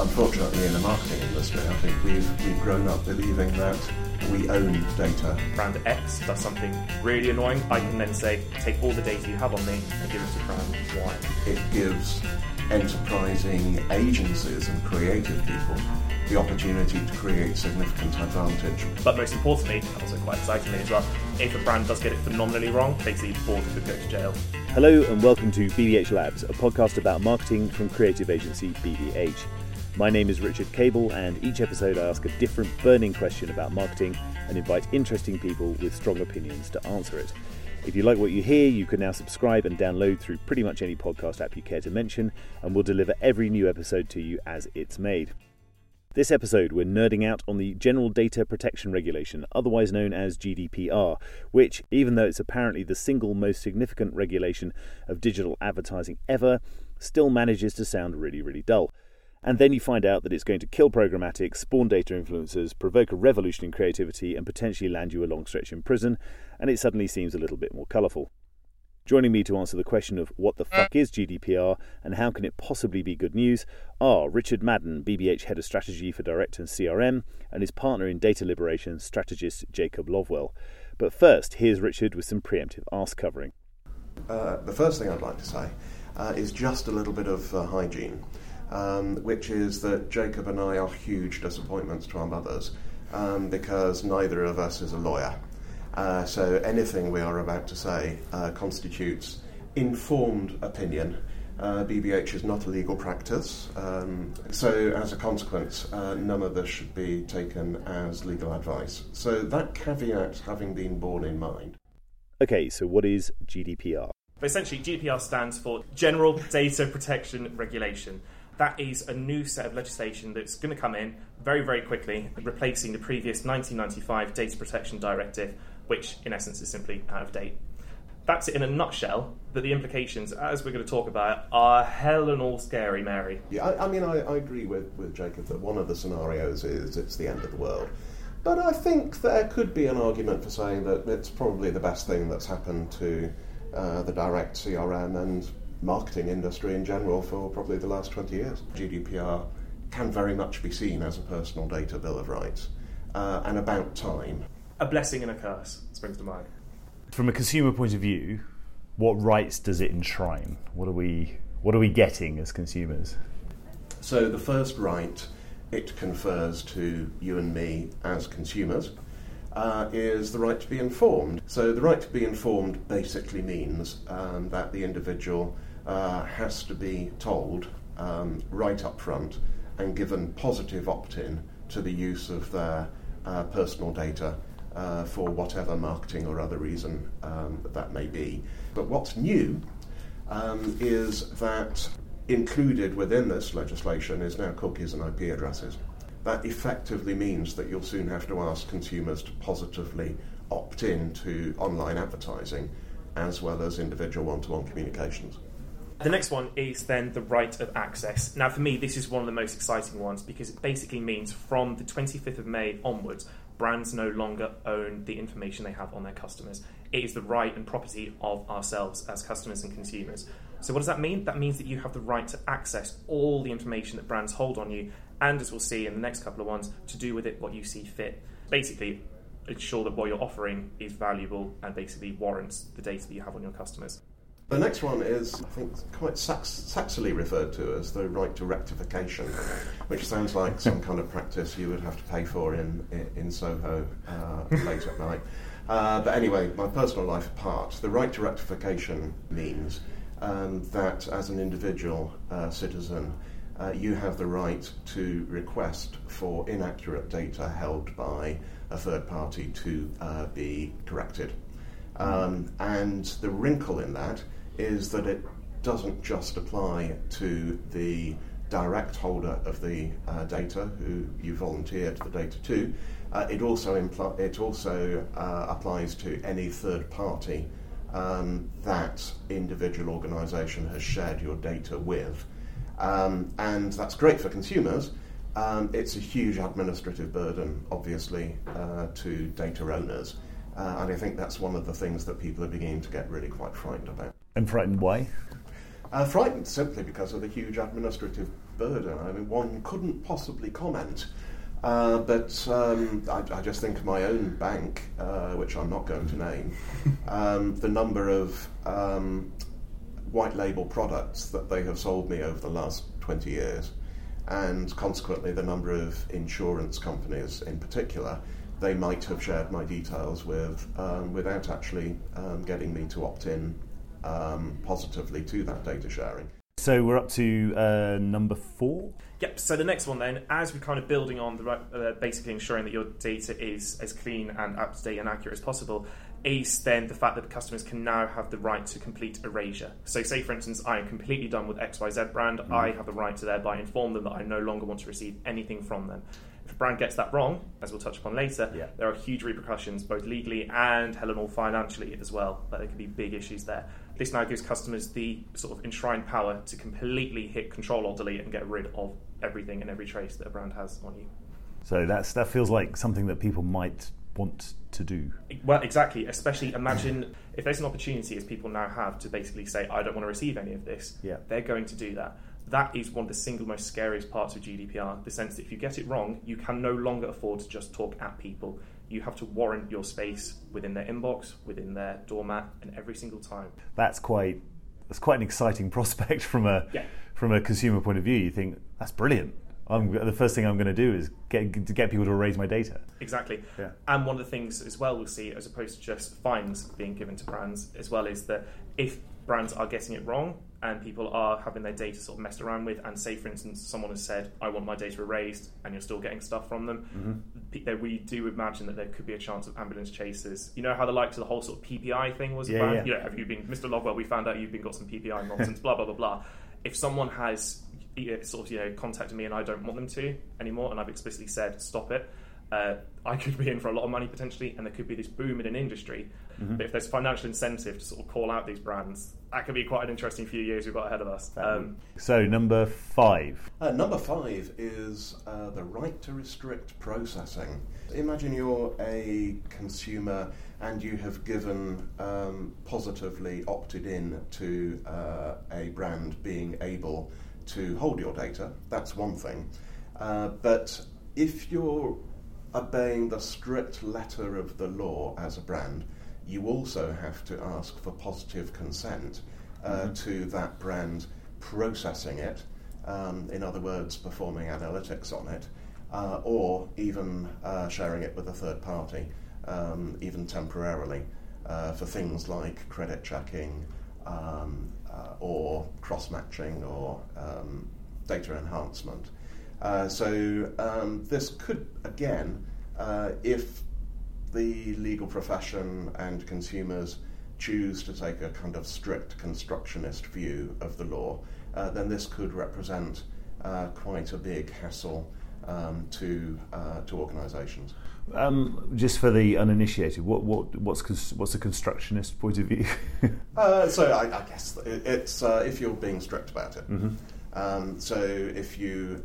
Unfortunately, in the marketing industry, I think we've, we've grown up believing that we own data. Brand X does something really annoying. I can then say, take all the data you have on me and give it to brand Y. It gives enterprising agencies and creative people the opportunity to create significant advantage. But most importantly, and also quite excitingly as well, if a brand does get it phenomenally wrong, basically the board could go to jail. Hello and welcome to BBH Labs, a podcast about marketing from creative agency BBH. My name is Richard Cable, and each episode I ask a different burning question about marketing and invite interesting people with strong opinions to answer it. If you like what you hear, you can now subscribe and download through pretty much any podcast app you care to mention, and we'll deliver every new episode to you as it's made. This episode, we're nerding out on the General Data Protection Regulation, otherwise known as GDPR, which, even though it's apparently the single most significant regulation of digital advertising ever, still manages to sound really, really dull. And then you find out that it's going to kill programmatic, spawn data influencers, provoke a revolution in creativity, and potentially land you a long stretch in prison, and it suddenly seems a little bit more colourful. Joining me to answer the question of what the fuck is GDPR and how can it possibly be good news are Richard Madden, BBH Head of Strategy for Direct and CRM, and his partner in data liberation, strategist Jacob Lovewell. But first, here's Richard with some preemptive ask covering. Uh, the first thing I'd like to say uh, is just a little bit of uh, hygiene, um, which is that Jacob and I are huge disappointments to our mothers um, because neither of us is a lawyer. Uh, so anything we are about to say uh, constitutes informed opinion. Uh, BBH is not a legal practice, um, so as a consequence, uh, none of this should be taken as legal advice. So that caveat having been borne in mind. Okay, so what is GDPR? But essentially, GDPR stands for General Data Protection Regulation. That is a new set of legislation that's going to come in very, very quickly, replacing the previous 1995 Data Protection Directive, which in essence is simply out of date. That's it in a nutshell, but the implications, as we're going to talk about, are hell and all scary, Mary. Yeah, I, I mean, I, I, agree with, with Jacob that one of the scenarios is it's the end of the world. But I think there could be an argument for saying that it's probably the best thing that's happened to uh, the direct CRM and marketing industry in general for probably the last 20 years. GDPR can very much be seen as a personal data bill of rights, uh, and about time a blessing and a curse springs to mind. From a consumer point of view, what rights does it enshrine? What are we what are we getting as consumers? So the first right it confers to you and me as consumers uh, is the right to be informed. So the right to be informed basically means um, that the individual uh, has to be told um, right up front and given positive opt-in to the use of their uh, personal data uh, for whatever marketing or other reason um, that may be. But what's new um, is that included within this legislation is now cookies and IP addresses. That effectively means that you'll soon have to ask consumers to positively opt in to online advertising as well as individual one to one communications. The next one is then the right of access. Now, for me, this is one of the most exciting ones because it basically means from the 25th of May onwards, brands no longer own the information they have on their customers. It is the right and property of ourselves as customers and consumers. So, what does that mean? That means that you have the right to access all the information that brands hold on you, and as we'll see in the next couple of ones, to do with it what you see fit. Basically, ensure that what you're offering is valuable and basically warrants the data that you have on your customers. The next one is, I think, quite sax- saxily referred to as the right to rectification, which sounds like some kind of practice you would have to pay for in, in, in Soho uh, late at night. Uh, but anyway, my personal life apart, the right to rectification means um, that as an individual uh, citizen, uh, you have the right to request for inaccurate data held by a third party to uh, be corrected. Um, and the wrinkle in that is that it doesn't just apply to the direct holder of the uh, data who you volunteered the data to. Uh, it also impl- it also uh, applies to any third party um, that individual organisation has shared your data with, um, and that's great for consumers. Um, it's a huge administrative burden, obviously, uh, to data owners, uh, and I think that's one of the things that people are beginning to get really quite frightened about. And frightened why? Uh, frightened simply because of the huge administrative burden. I mean, one couldn't possibly comment. Uh, but um, I, I, just think of my own bank, uh, which I'm not going to name, um, the number of um, white label products that they have sold me over the last 20 years, and consequently the number of insurance companies in particular they might have shared my details with um, without actually um, getting me to opt in um, positively to that data sharing. So we're up to uh, number four. Yep. So the next one, then, as we're kind of building on the uh, basically ensuring that your data is as clean and up to date and accurate as possible, is then the fact that the customers can now have the right to complete erasure. So, say for instance, I am completely done with XYZ brand, mm. I have the right to thereby inform them that I no longer want to receive anything from them. If a brand gets that wrong, as we'll touch upon later, yeah. there are huge repercussions, both legally and, hell and all, financially as well. But there can be big issues there. This now gives customers the sort of enshrined power to completely hit Control or Delete and get rid of everything and every trace that a brand has on you. So that's that feels like something that people might want to do. Well, exactly. Especially imagine if there's an opportunity, as people now have, to basically say, "I don't want to receive any of this." Yeah, they're going to do that that is one of the single most scariest parts of GDPR. The sense that if you get it wrong, you can no longer afford to just talk at people. You have to warrant your space within their inbox, within their doormat, and every single time. That's quite that's quite an exciting prospect from a yeah. from a consumer point of view. You think that's brilliant. I'm, the first thing I'm going to do is get to get people to erase my data. Exactly. Yeah. And one of the things as well we'll see, as opposed to just fines being given to brands, as well, is that if brands are getting it wrong, and people are having their data sort of messed around with. And say, for instance, someone has said, "I want my data erased," and you're still getting stuff from them. Mm-hmm. We do imagine that there could be a chance of ambulance chases. You know how the likes of the whole sort of PPI thing was yeah, about. Yeah. You know, have you been, Mr. Lovewell? We found out you've been got some PPI nonsense. blah blah blah blah. If someone has sort of you know contacted me and I don't want them to anymore, and I've explicitly said stop it. Uh, I could be in for a lot of money potentially, and there could be this boom in an industry. Mm-hmm. But if there's financial incentive to sort of call out these brands, that could be quite an interesting few years we've got ahead of us. Um, so, number five. Uh, number five is uh, the right to restrict processing. Imagine you're a consumer and you have given um, positively opted in to uh, a brand being able to hold your data. That's one thing. Uh, but if you're obeying the strict letter of the law as a brand, you also have to ask for positive consent uh, mm-hmm. to that brand processing it, um, in other words, performing analytics on it, uh, or even uh, sharing it with a third party, um, even temporarily, uh, for things like credit checking um, uh, or cross matching or um, data enhancement. Uh, so um, this could, again, uh, if the legal profession and consumers choose to take a kind of strict constructionist view of the law, uh, then this could represent uh, quite a big hassle um, to uh, to organisations. Um, just for the uninitiated, what, what what's cons- what's a constructionist point of view? Uh, so I, I, guess it's uh, if you're being strict about it. Mm-hmm. Um, so if you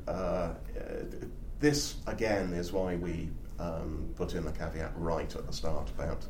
this again is why we um, put in the caveat right at the start about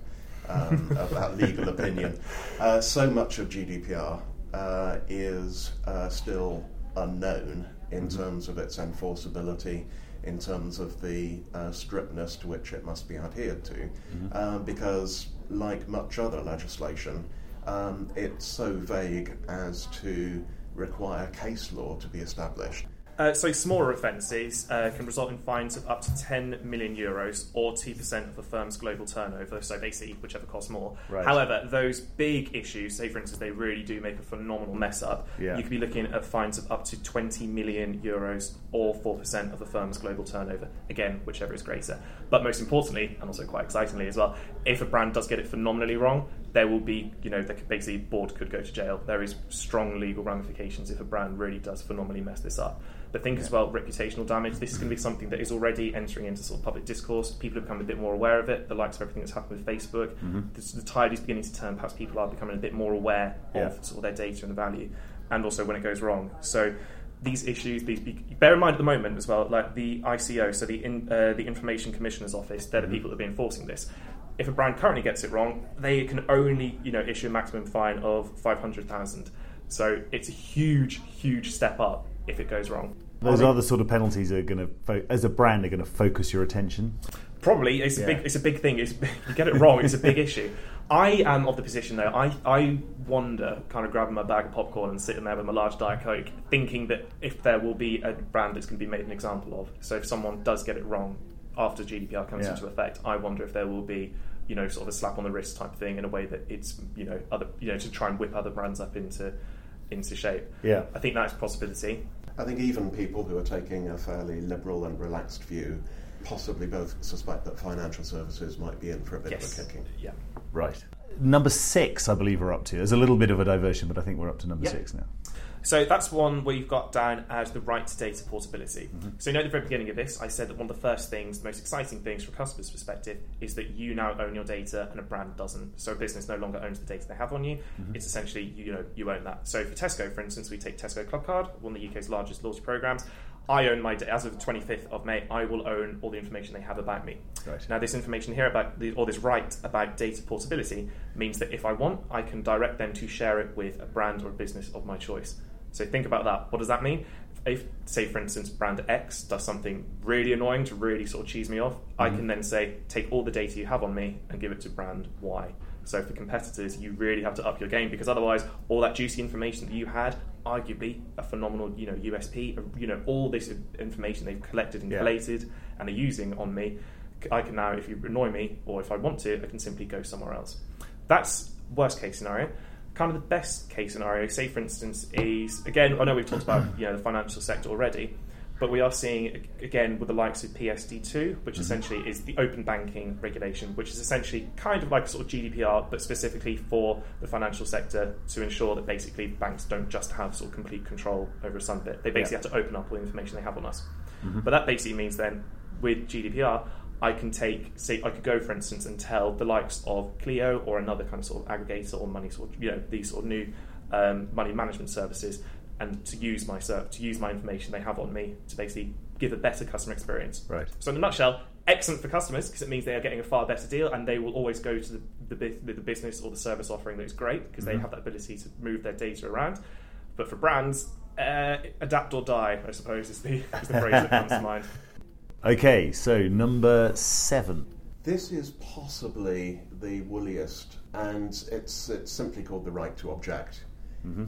um, about legal opinion. Uh, so much of GDPR uh, is uh, still unknown in mm-hmm. terms of its enforceability, in terms of the uh, strictness to which it must be adhered to, mm-hmm. Uh, because, like much other legislation, um, it's so vague as to require case law to be established. Uh, so smaller offences uh, can result in fines of up to 10 million euros or 2% of a firm's global turnover, so basically whichever costs more. Right. However, those big issues, say for instance they really do make a phenomenal mess up, yeah. you could be looking at fines of up to 20 million euros or 4% of a firm's global turnover. Again, whichever is greater. But most importantly, and also quite excitingly as well, if a brand does get it phenomenally wrong, there will be, you know, could basically board could go to jail. There is strong legal ramifications if a brand really does phenomenally mess this up. But think as well, reputational damage. This is going to be something that is already entering into sort of public discourse. People have become a bit more aware of it. The likes of everything that's happened with Facebook, mm-hmm. the, the, tide is beginning to turn. Perhaps people are becoming a bit more aware yeah. of sort of their data and the value, and also when it goes wrong. So these issues, these be, bear in mind at the moment as well, like the ICO, so the in, uh, the Information Commissioner's Office, they're the mm-hmm. people that are enforcing this. If a brand currently gets it wrong, they can only you know issue a maximum fine of five hundred thousand. So it's a huge, huge step up if it goes wrong. those other sort of penalties are going to, fo- as a brand, are going to focus your attention. Probably it's a Yeah. big it's a big thing. It's, you get it wrong, it's a big issue. I am of the position though. I I wonder, kind of grabbing my bag of popcorn and sitting there with my large diet coke, thinking that if there will be a brand that's going to be made an example of. So if someone does get it wrong after GDPR comes Yeah. into effect, I wonder if there will be you know sort of a slap on the wrist type thing in a way that it's you know other you know to try and whip other brands up into into shape. Yeah. I think that's a possibility. I think even people who are taking a fairly liberal and relaxed view possibly both suspect that financial services might be in for a bit Yes. of a kicking. Yeah. Right. Number six, I believe we're up to. There's a little bit of a diversion, but I think we're up to number Yeah. six now. So that's one where you've got down as the right to data portability. Mm-hmm. So you know at the very beginning of this, I said that one of the first things, the most exciting things from a customer's perspective, is that you now own your data and a brand doesn't. So a business no longer owns the data they have on you. Mm-hmm. It's essentially you know you own that. So for Tesco, for instance, we take Tesco Clubcard, one of the UK's largest loyalty programs. I own my da- as of the 25th of May. I will own all the information they have about me. Right. Now, this information here about the, or this right about data portability means that if I want, I can direct them to share it with a brand or a business of my choice. So think about that. What does that mean? If, say, for instance, brand X does something really annoying to really sort of cheese me off, I can mm-hmm. then say, take all the data you have on me and give it to brand Y. So for competitors, you really have to up your game because otherwise, all that juicy information that you had, arguably a phenomenal, you know, USP, uh, you know, all this information they've collected and Yeah. collated and are using on me, I can now, if you annoy me or if I want to, I can simply go somewhere else. That's worst case scenario. Kind of the best case scenario, say for instance, is again, I know we've talked about you know the financial sector already, but we are seeing again with the likes of PSD2, which mm-hmm. essentially is the open banking regulation, which is essentially kind of like sort of GDPR, but specifically for the financial sector to ensure that basically banks don't just have sort of complete control over some bit. They basically Yeah. have to open up all the information they have on us. Mm-hmm. But that basically means then with GDPR, I can take, say, I could go, for instance, and tell the likes of Cleo or another kind of sort of aggregator or money sort, of, you know, these sort of new um, money management services, and to use my ser- to use my information they have on me to basically give a better customer experience. Right. So, in a nutshell, excellent for customers because it means they are getting a far better deal, and they will always go to the the, the business or the service offering that is great because they have that ability to move their data around. But for brands, uh, adapt or die, I suppose, is the, is the phrase that comes to mind. Okay, so number seven. This is possibly the woolliest, and it's it's simply called the right to object.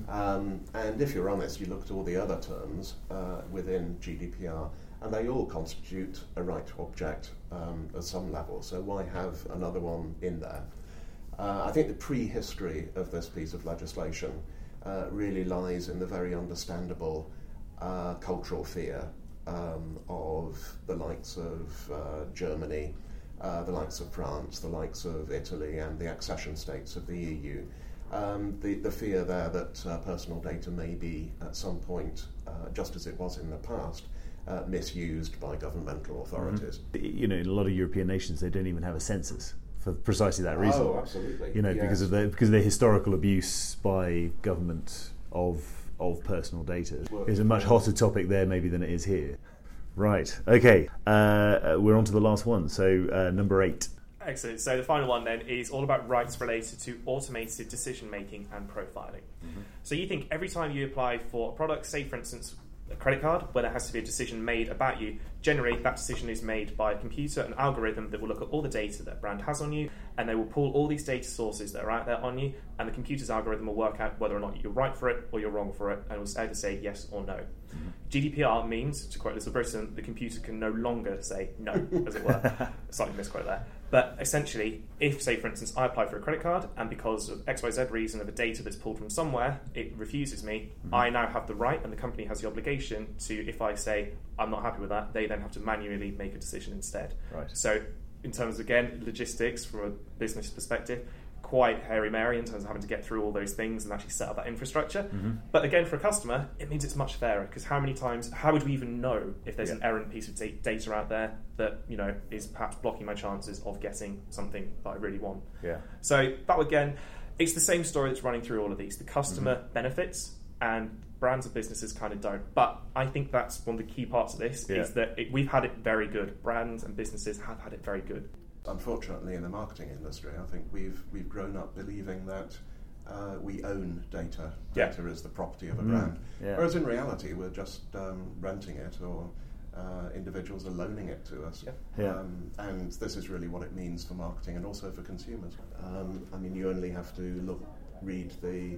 Um, and if you're honest, you look at all the other terms uh, within GDPR, and they all constitute a right to object um, at some level. So why have another one in there? Uh, I think the prehistory of this piece of legislation uh, really lies in the very understandable uh, cultural fear um, of the likes of uh, Germany, uh, the likes of France, the likes of Italy, and the accession states of the EU. Um, the, the fear there that uh, personal data may be at some point, uh, just as it was in the past, uh, misused by governmental authorities. You know, in a lot of European nations, they don't even have a census for precisely that reason. Oh, absolutely. You know, because of the because of the historical abuse by government of of personal data is a much hotter topic there maybe than it is here. Right. Okay. Uh, uh, we're on to the last one. So uh, number eight. Excellent. So the final one then is all about rights related to automated decision making and profiling. So you think every time you apply for a product, say for instance a credit card, where there has to be a decision made about you, generally that decision is made by a computer, an algorithm that will look at all the data that a brand has on you, and they will pull all these data sources that are out there on you, and the computer's algorithm will work out whether or not you're right for it or you're wrong for it, and it will either say yes or no. Mm-hmm. GDPR means, to quote Little Britain, the computer can no longer say no, as it were. Slightly misquote there. But essentially, if, say, for instance, I apply for a credit card and because of XYZ reason of the data that's pulled from somewhere, it refuses me, mm-hmm. I now have the right and the company has the obligation to, if I say I'm not happy with that, they then have to manually make a decision instead. Right. So, in terms, again, logistics from a business perspective, quite hairy mary in terms of having to get through all those things and actually set up that infrastructure. Mm-hmm. But again, for a customer, it means it's much fairer because how many times, how would we even know if there's an errant piece of da- data out there that you know is perhaps blocking my chances of getting something that I really want? Yeah. So that again, it's the same story that's running through all of these. The customer mm-hmm. benefits and brands and businesses kind of don't. But I think that's one of the key parts of this Yeah. is that it, we've had it very good. Brands and businesses have had it very good. Unfortunately, in the marketing industry, I think we've we've grown up believing that uh, we own data. Yeah. Data is the property of a Mm, brand. yeah. Whereas in reality, we're just um, renting it or uh, individuals are loaning it to us. Yeah. Yeah. Um, and this is really what it means for marketing and also for consumers. Um, I mean, you only have to look, read the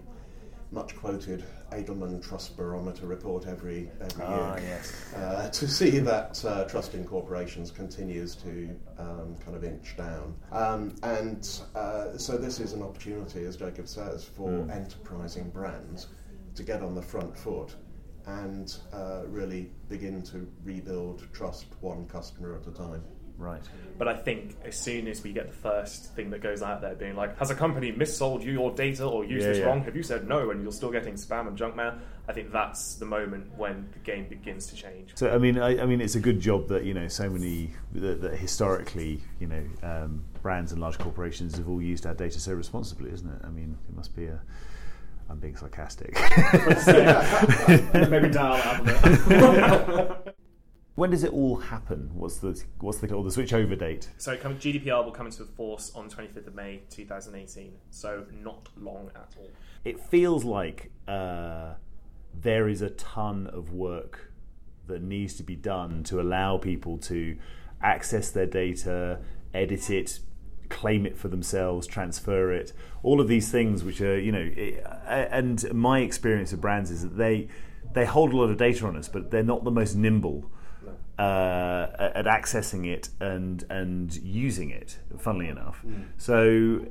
much quoted Edelman Trust Barometer report every every Ah, year yes. uh, to see that uh, trust in corporations continues to um, kind of inch down. Um, and uh, so this is an opportunity, as Jacob says, for Mm. enterprising brands to get on the front foot and uh, really begin to rebuild trust one customer at a time. Right. But I think as soon as we get the first thing that goes out there being like, has a company missold you your data or used Yeah, this yeah. wrong? Have you said no and you're still getting spam and junk mail? I think that's the moment when the game begins to change. So I mean, I, I mean, it's a good job that you know so many that, that historically, you know, um, brands and large corporations have all used our data so responsibly, isn't it? I mean, it must be a. I'm being sarcastic. Maybe dial out of it. When does it all happen? What's the what's the or the switch over date? So come, GDPR will come into force on 25th of May 2018. So not long at all. It feels like uh, there is a ton of work that needs to be done to allow people to access their data, edit it, claim it for themselves, transfer it. All of these things, which are you know, it, and my experience of brands is that they they hold a lot of data on us, but they're not the most nimble uh, at accessing it and and using it. Funnily enough, so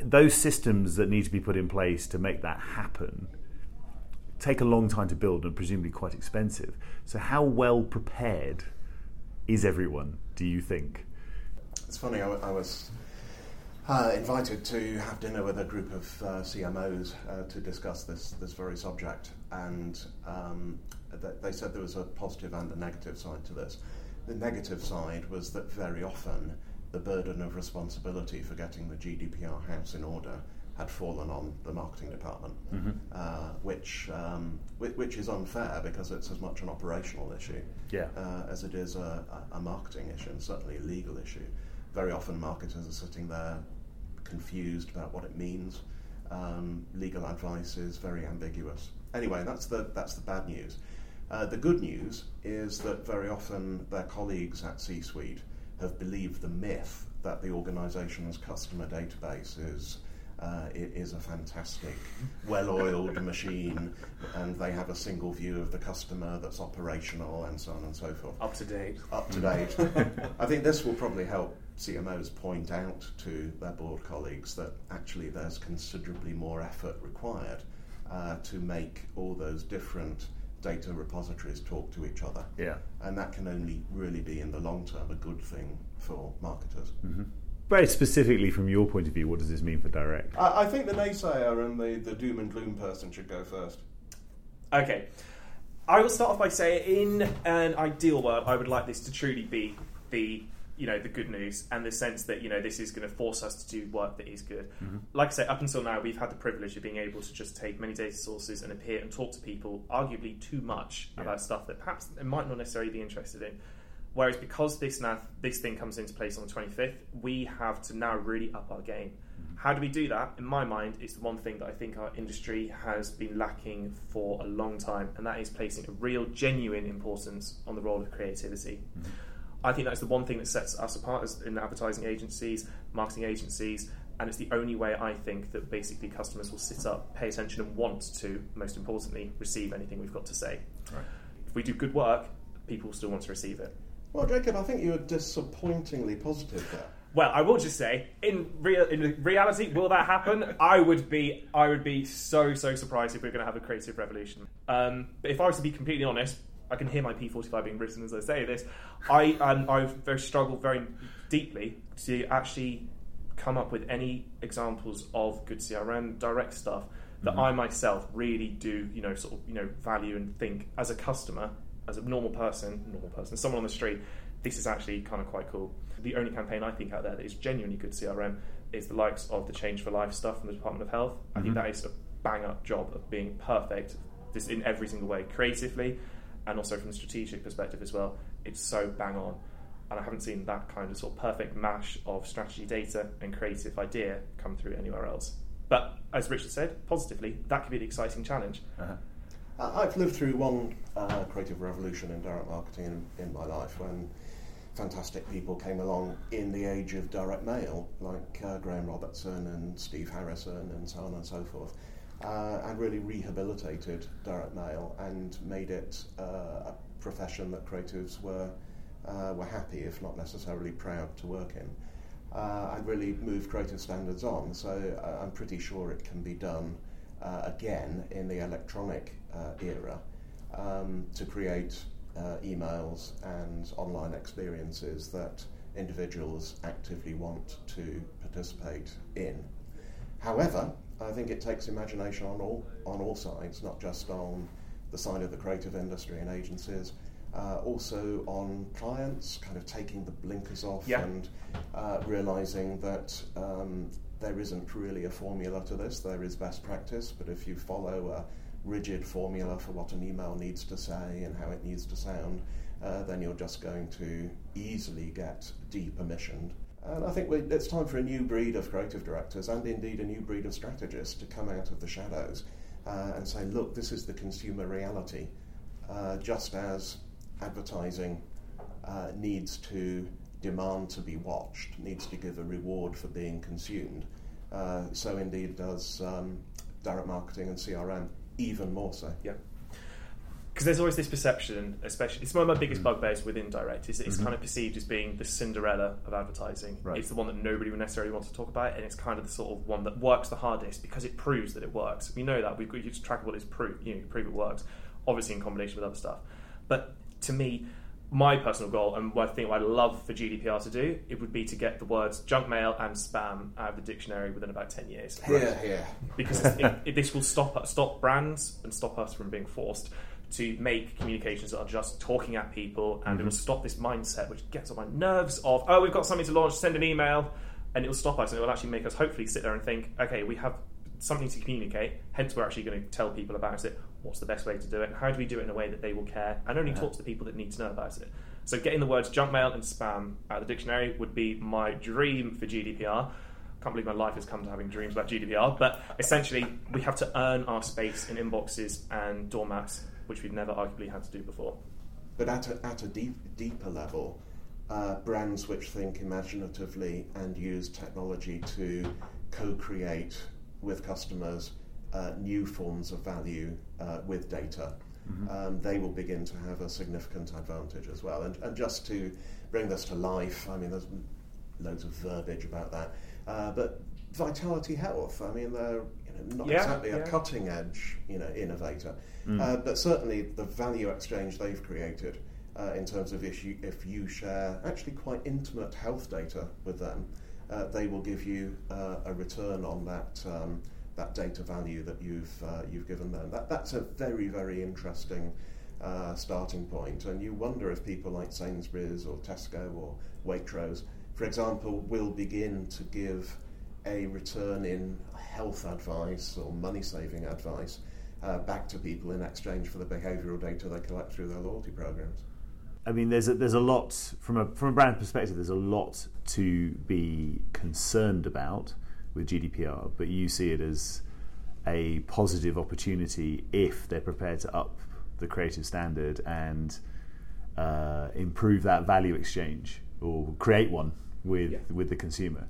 those systems that need to be put in place to make that happen take a long time to build and presumably quite expensive. So, how well prepared is everyone? Do you think? It's funny, I, w- I was uh, invited to have dinner with a group of uh, CMOs uh, to discuss this, this very subject, and um, they said there was a positive and a negative side to this. The negative side was that very often the burden of responsibility for getting the GDPR house in order had fallen on the marketing department, uh, which, um, which which is unfair because it's as much an operational issue Yeah. uh, as it is a, a a marketing issue and certainly a legal issue. Very often, marketers are sitting there confused about what it means. Um, legal advice is very ambiguous. Anyway, that's the that's the bad news. Uh, the good news is that very often their colleagues at C-suite have believed the myth that the organisation's customer database is. Uh, it is a fantastic, well-oiled machine, and they have a single view of the customer that's operational, and so on and so forth Up to date. up to date. I think this will probably help CMOs point out to their board colleagues that actually there's considerably more effort required uh, to make all those different data repositories talk to each other. Yeah. And that can only really be in the long term a good thing for marketers. Mm-hmm. Very specifically, from your point of view, what does this mean for direct? I, I think the naysayer and the, the doom and gloom person should go first. Okay. I will start off by saying, in an ideal world, I would like this to truly be the you know the good news and the sense that you know this is going to force us to do work that is good. Mm-hmm. Like I say, up until now, we've had the privilege of being able to just take many data sources and appear and talk to people, arguably too much Yeah. about stuff that perhaps they might not necessarily be interested in. Whereas because this now this thing comes into place on the 25th, we have to now really up our game. Mm-hmm. How do we do that? In my mind, it's the one thing that I think our industry has been lacking for a long time, and that is placing a real, genuine importance on the role of creativity. Mm-hmm. I think that's the one thing that sets us apart as in advertising agencies, marketing agencies, and it's the only way I think that basically customers will sit up, pay attention, and want to, most importantly, receive anything we've got to say. Right. If we do good work, people still want to receive it. Well, Jacob, I think you were disappointingly positive there. Well, I will just say, in real in reality, will that happen? I would be, I would be so so surprised if we're going to have a creative revolution. Um, but if I was to be completely honest, I can hear my P45 being written as I say this. I um, I've very struggled very deeply to actually come up with any examples of good CRM direct stuff that I myself really do, you know, sort of, you know, value and think as a customer, as a normal person, normal person, someone on the street, this is actually kind of quite cool. The only campaign I think out there that is genuinely good CRM is the likes of the Change for Life stuff from the Department of Health. I think Mhm. that is a bang up job of being perfect, this in every single way, creatively and also from a strategic perspective as well. It's so bang on. And I haven't seen that kind of sort of perfect mash of strategy data and creative idea come through anywhere else. But as Richard said, positively, that could be the exciting challenge. Uh-huh. Uh, I've lived through one uh, creative revolution in direct marketing in, in my life when fantastic people came along in the age of direct mail, like uh, Graham Robertson and Steve Harrison and so on and so forth, uh, and really rehabilitated direct mail and made it uh, a profession that creatives were, uh, were happy, if not necessarily proud, to work in. Uh, and really moved creative standards on, so uh, I'm pretty sure it can be done again in the electronic era um, to create uh, emails and online experiences that individuals actively want to participate in. However, I think it takes imagination on all on all sides, not just on the side of the creative industry and agencies, uh, also on clients, kind of taking the blinkers off yeah. and uh, realizing that um, there isn't really a formula to this. There is best practice, but if you follow a rigid formula for what an email needs to say and how it needs to sound, uh, then you're just going to easily get decommissioned. And I think we, it's time for a new breed of creative directors and indeed a new breed of strategists to come out of the shadows uh, and say, look, this is the consumer reality. Uh, just as advertising uh, needs to demand to be watched, needs to give a reward for being consumed, uh, so indeed does um, direct marketing and CRM even more so. Yeah. Because there's always this perception, especially it's one of my biggest mm. bugbears with indirect, is that it's mm-hmm. kind of perceived as being the Cinderella of advertising. Right. It's the one that nobody would necessarily want to talk about, and it's kind of the sort of one that works the hardest because it proves that it works. We know that we've got to track what is proof, you know, prove it works, obviously in combination with other stuff. But to me, my personal goal and what I think I'd love for GDPR to do, it would be to get the words junk mail and spam out of the dictionary within about ten years. Yeah, yeah. Because it, it, this will stop stop brands and stop us from being forced to make communications that are just talking at people, and mm-hmm. it will stop this mindset which gets on my nerves of oh we've got something to launch, send an email, and it will stop us and it will actually make us hopefully sit there and think okay we have something to communicate, hence we're actually going to tell people about it what's the best way to do it, and how do we do it in a way that they will care, and only talk to the people that need to know about it. So getting the words junk mail and spam out of the dictionary would be my dream for GDPR. Can't believe my life has come to having dreams about GDPR, but essentially we have to earn our space in inboxes and doormats, which we've never arguably had to do before. But at a, at a deep, deeper level, uh, brands which think imaginatively and use technology to co-create with customers uh, new forms of value uh, with data, mm-hmm. um, they will begin to have a significant advantage as well. And, and, just to bring this to life, I mean, there's loads of verbiage about that, uh, but Vitality Health, I mean, they're you know, not yeah, exactly yeah. a cutting edge you know, innovator, mm. Uh, but certainly the value exchange they've created. Uh, in terms of if you, if you share actually quite intimate health data with them, uh, they will give you a return on that um, that data value that you've uh, you've given them. That that's a very very interesting uh, starting point, and you wonder if people like Sainsbury's or Tesco or Waitrose, for example, will begin to give a return in health advice or money saving advice uh, back to people in exchange for the behavioural data they collect through their loyalty programs. I mean, there's a, there's a lot from a from a brand perspective. There's a lot to be concerned about with GDPR, but you see it as a positive opportunity if they're prepared to up the creative standard and uh, improve that value exchange or create one with yeah. with the consumer.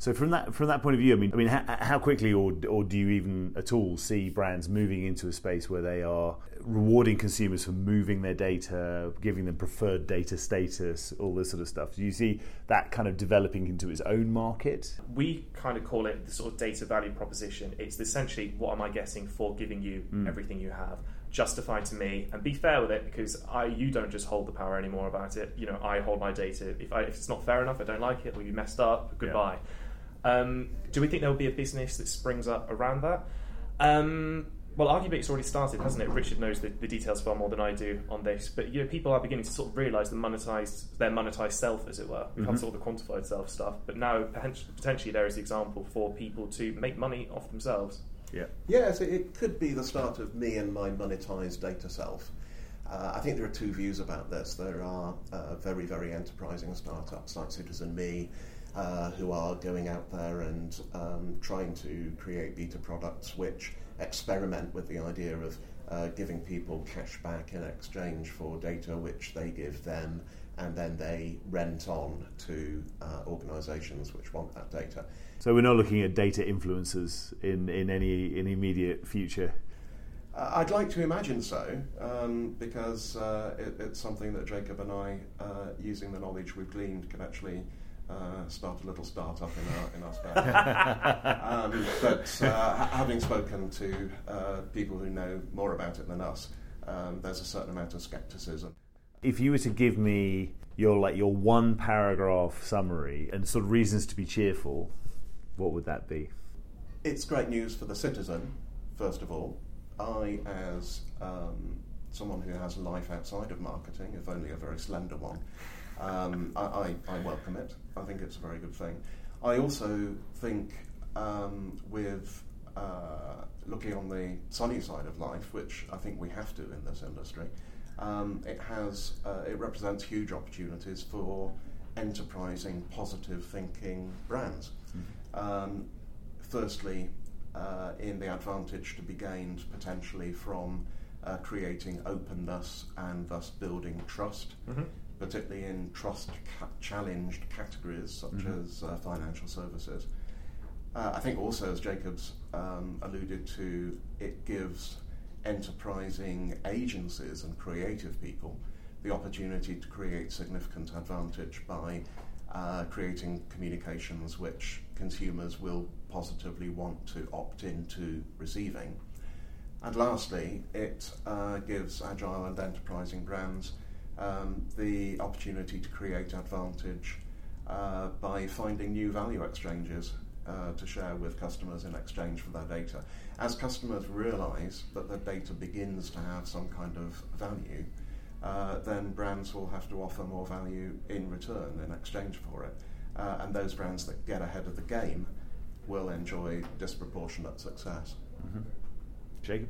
So from that from that point of view, I mean, I mean, how, how, quickly or or do you even at all see brands moving into a space where they are rewarding consumers for moving their data, giving them preferred data status, all this sort of stuff? Do you see that kind of developing into its own market? We kind of call it the sort of data value proposition. It's essentially what am I getting for giving you mm. everything you have justify to me and be fair with it because I you don't just hold the power anymore about it. You know, I hold my data. If, I, if it's not fair enough, I don't like it, or you messed up, goodbye. Yeah. Um, do we think there will be a business that springs up around that? Um, well, arguably it's already started, hasn't it? Richard knows the, the, details far more than I do on this, but you know, people are beginning to sort of realise the monetized their monetized self, as it were. We've mm-hmm. had sort of the quantified self stuff, but now potentially there is the example for people to make money off themselves. Yeah. Yes, it could be the start of me and my monetized data self. Uh, I think there are two views about this. There are uh, very, very enterprising startups like CitizenMe uh, who are going out there and um, trying to create beta products which experiment with the idea of uh, giving people cash back in exchange for data which they give them and then they rent on to uh, organisations which want that data. So we're not looking at data influencers in, in any in immediate future. Uh, I'd like to imagine so, um, because uh, it, it's something that Jacob and I, uh, using the knowledge we've gleaned, can actually uh, start a little startup in our in our spare. um, but uh, having spoken to uh, people who know more about it than us, um, there's a certain amount of scepticism. If you were to give me your like your one paragraph summary and sort of reasons to be cheerful, what would that be? It's great news for the citizen, first of all. I, as um, someone who has a life outside of marketing, if only a very slender one, um, I, I, I, welcome it. I think it's a very good thing. I also think um, with uh, looking on the sunny side of life, which I think we have to in this industry, um, it has uh, it represents huge opportunities for enterprising, positive thinking brands. Mm-hmm. Um, firstly, uh, in the advantage to be gained potentially from uh, creating openness and thus building trust, mm-hmm. Particularly in trust ca- challenged categories such mm-hmm. as uh, financial services. Uh, I think also, as Jacobs um, alluded to, it gives enterprising agencies and creative people the opportunity to create significant advantage by uh, creating communications which consumers will positively want to opt into receiving. And lastly, it uh, gives agile and enterprising brands um, the opportunity to create advantage uh, by finding new value exchanges uh, to share with customers in exchange for their data. As customers realize that their data begins to have some kind of value, uh, then brands will have to offer more value in return in exchange for it. Uh, and those brands that get ahead of the game will enjoy disproportionate success. Mm-hmm. Jacob?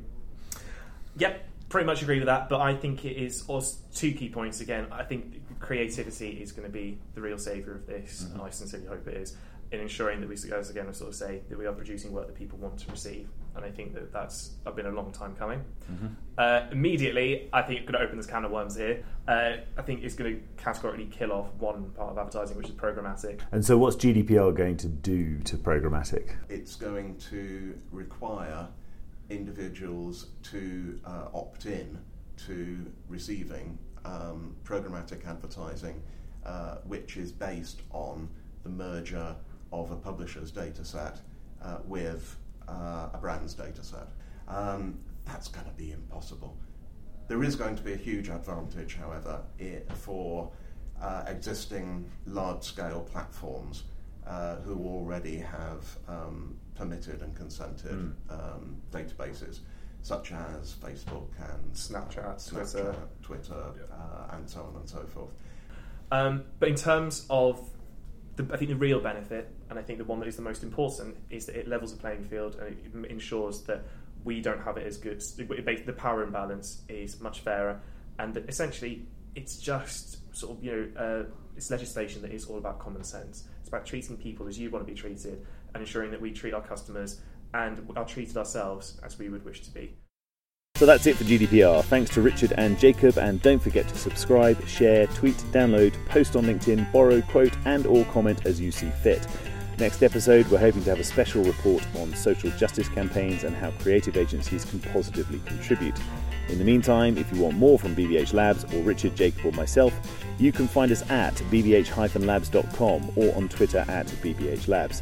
Yep, pretty much agree with that, but I think it is also two key points again. I think creativity is going to be the real saviour of this, mm-hmm. and I sincerely hope it is in ensuring that we, as again, I sort of say that we are producing work that people want to receive, and I think that that's uh, been a long time coming. Mm-hmm. Uh, immediately, I think it's going to open this can of worms here. Uh, I think it's going to categorically kill off one part of advertising, which is programmatic. And so, what's GDPR going to do to programmatic? It's going to require individuals to uh, opt in to receiving um, programmatic advertising, uh, which is based on the merger of a publisher's data set uh, with uh, a brand's data set. Um, that's going to be impossible. There is going to be a huge advantage, however, for uh, existing large scale platforms uh, who already have um, permitted and consented mm. um, databases such as Facebook and Snapchat, Snapchat Twitter, Twitter yeah. uh, and so on and so forth. Um, but in terms of the, I think the real benefit, and I think the one that is the most important, is that it levels the playing field and it ensures that we don't have it as good. The power imbalance is much fairer, and that essentially it's just sort of you know uh, it's legislation that is all about common sense. It's about treating people as you want to be treated, and ensuring that we treat our customers and are treated ourselves as we would wish to be. So that's it for GDPR. Thanks to Richard and Jacob, and don't forget to subscribe, share, tweet, download, post on LinkedIn, borrow, quote, and or comment as you see fit. Next episode, we're hoping to have a special report on social justice campaigns and how creative agencies can positively contribute. In the meantime, if you want more from BBH Labs or Richard, Jacob, or myself, you can find us at bbh-labs.com or on Twitter at bbhlabs.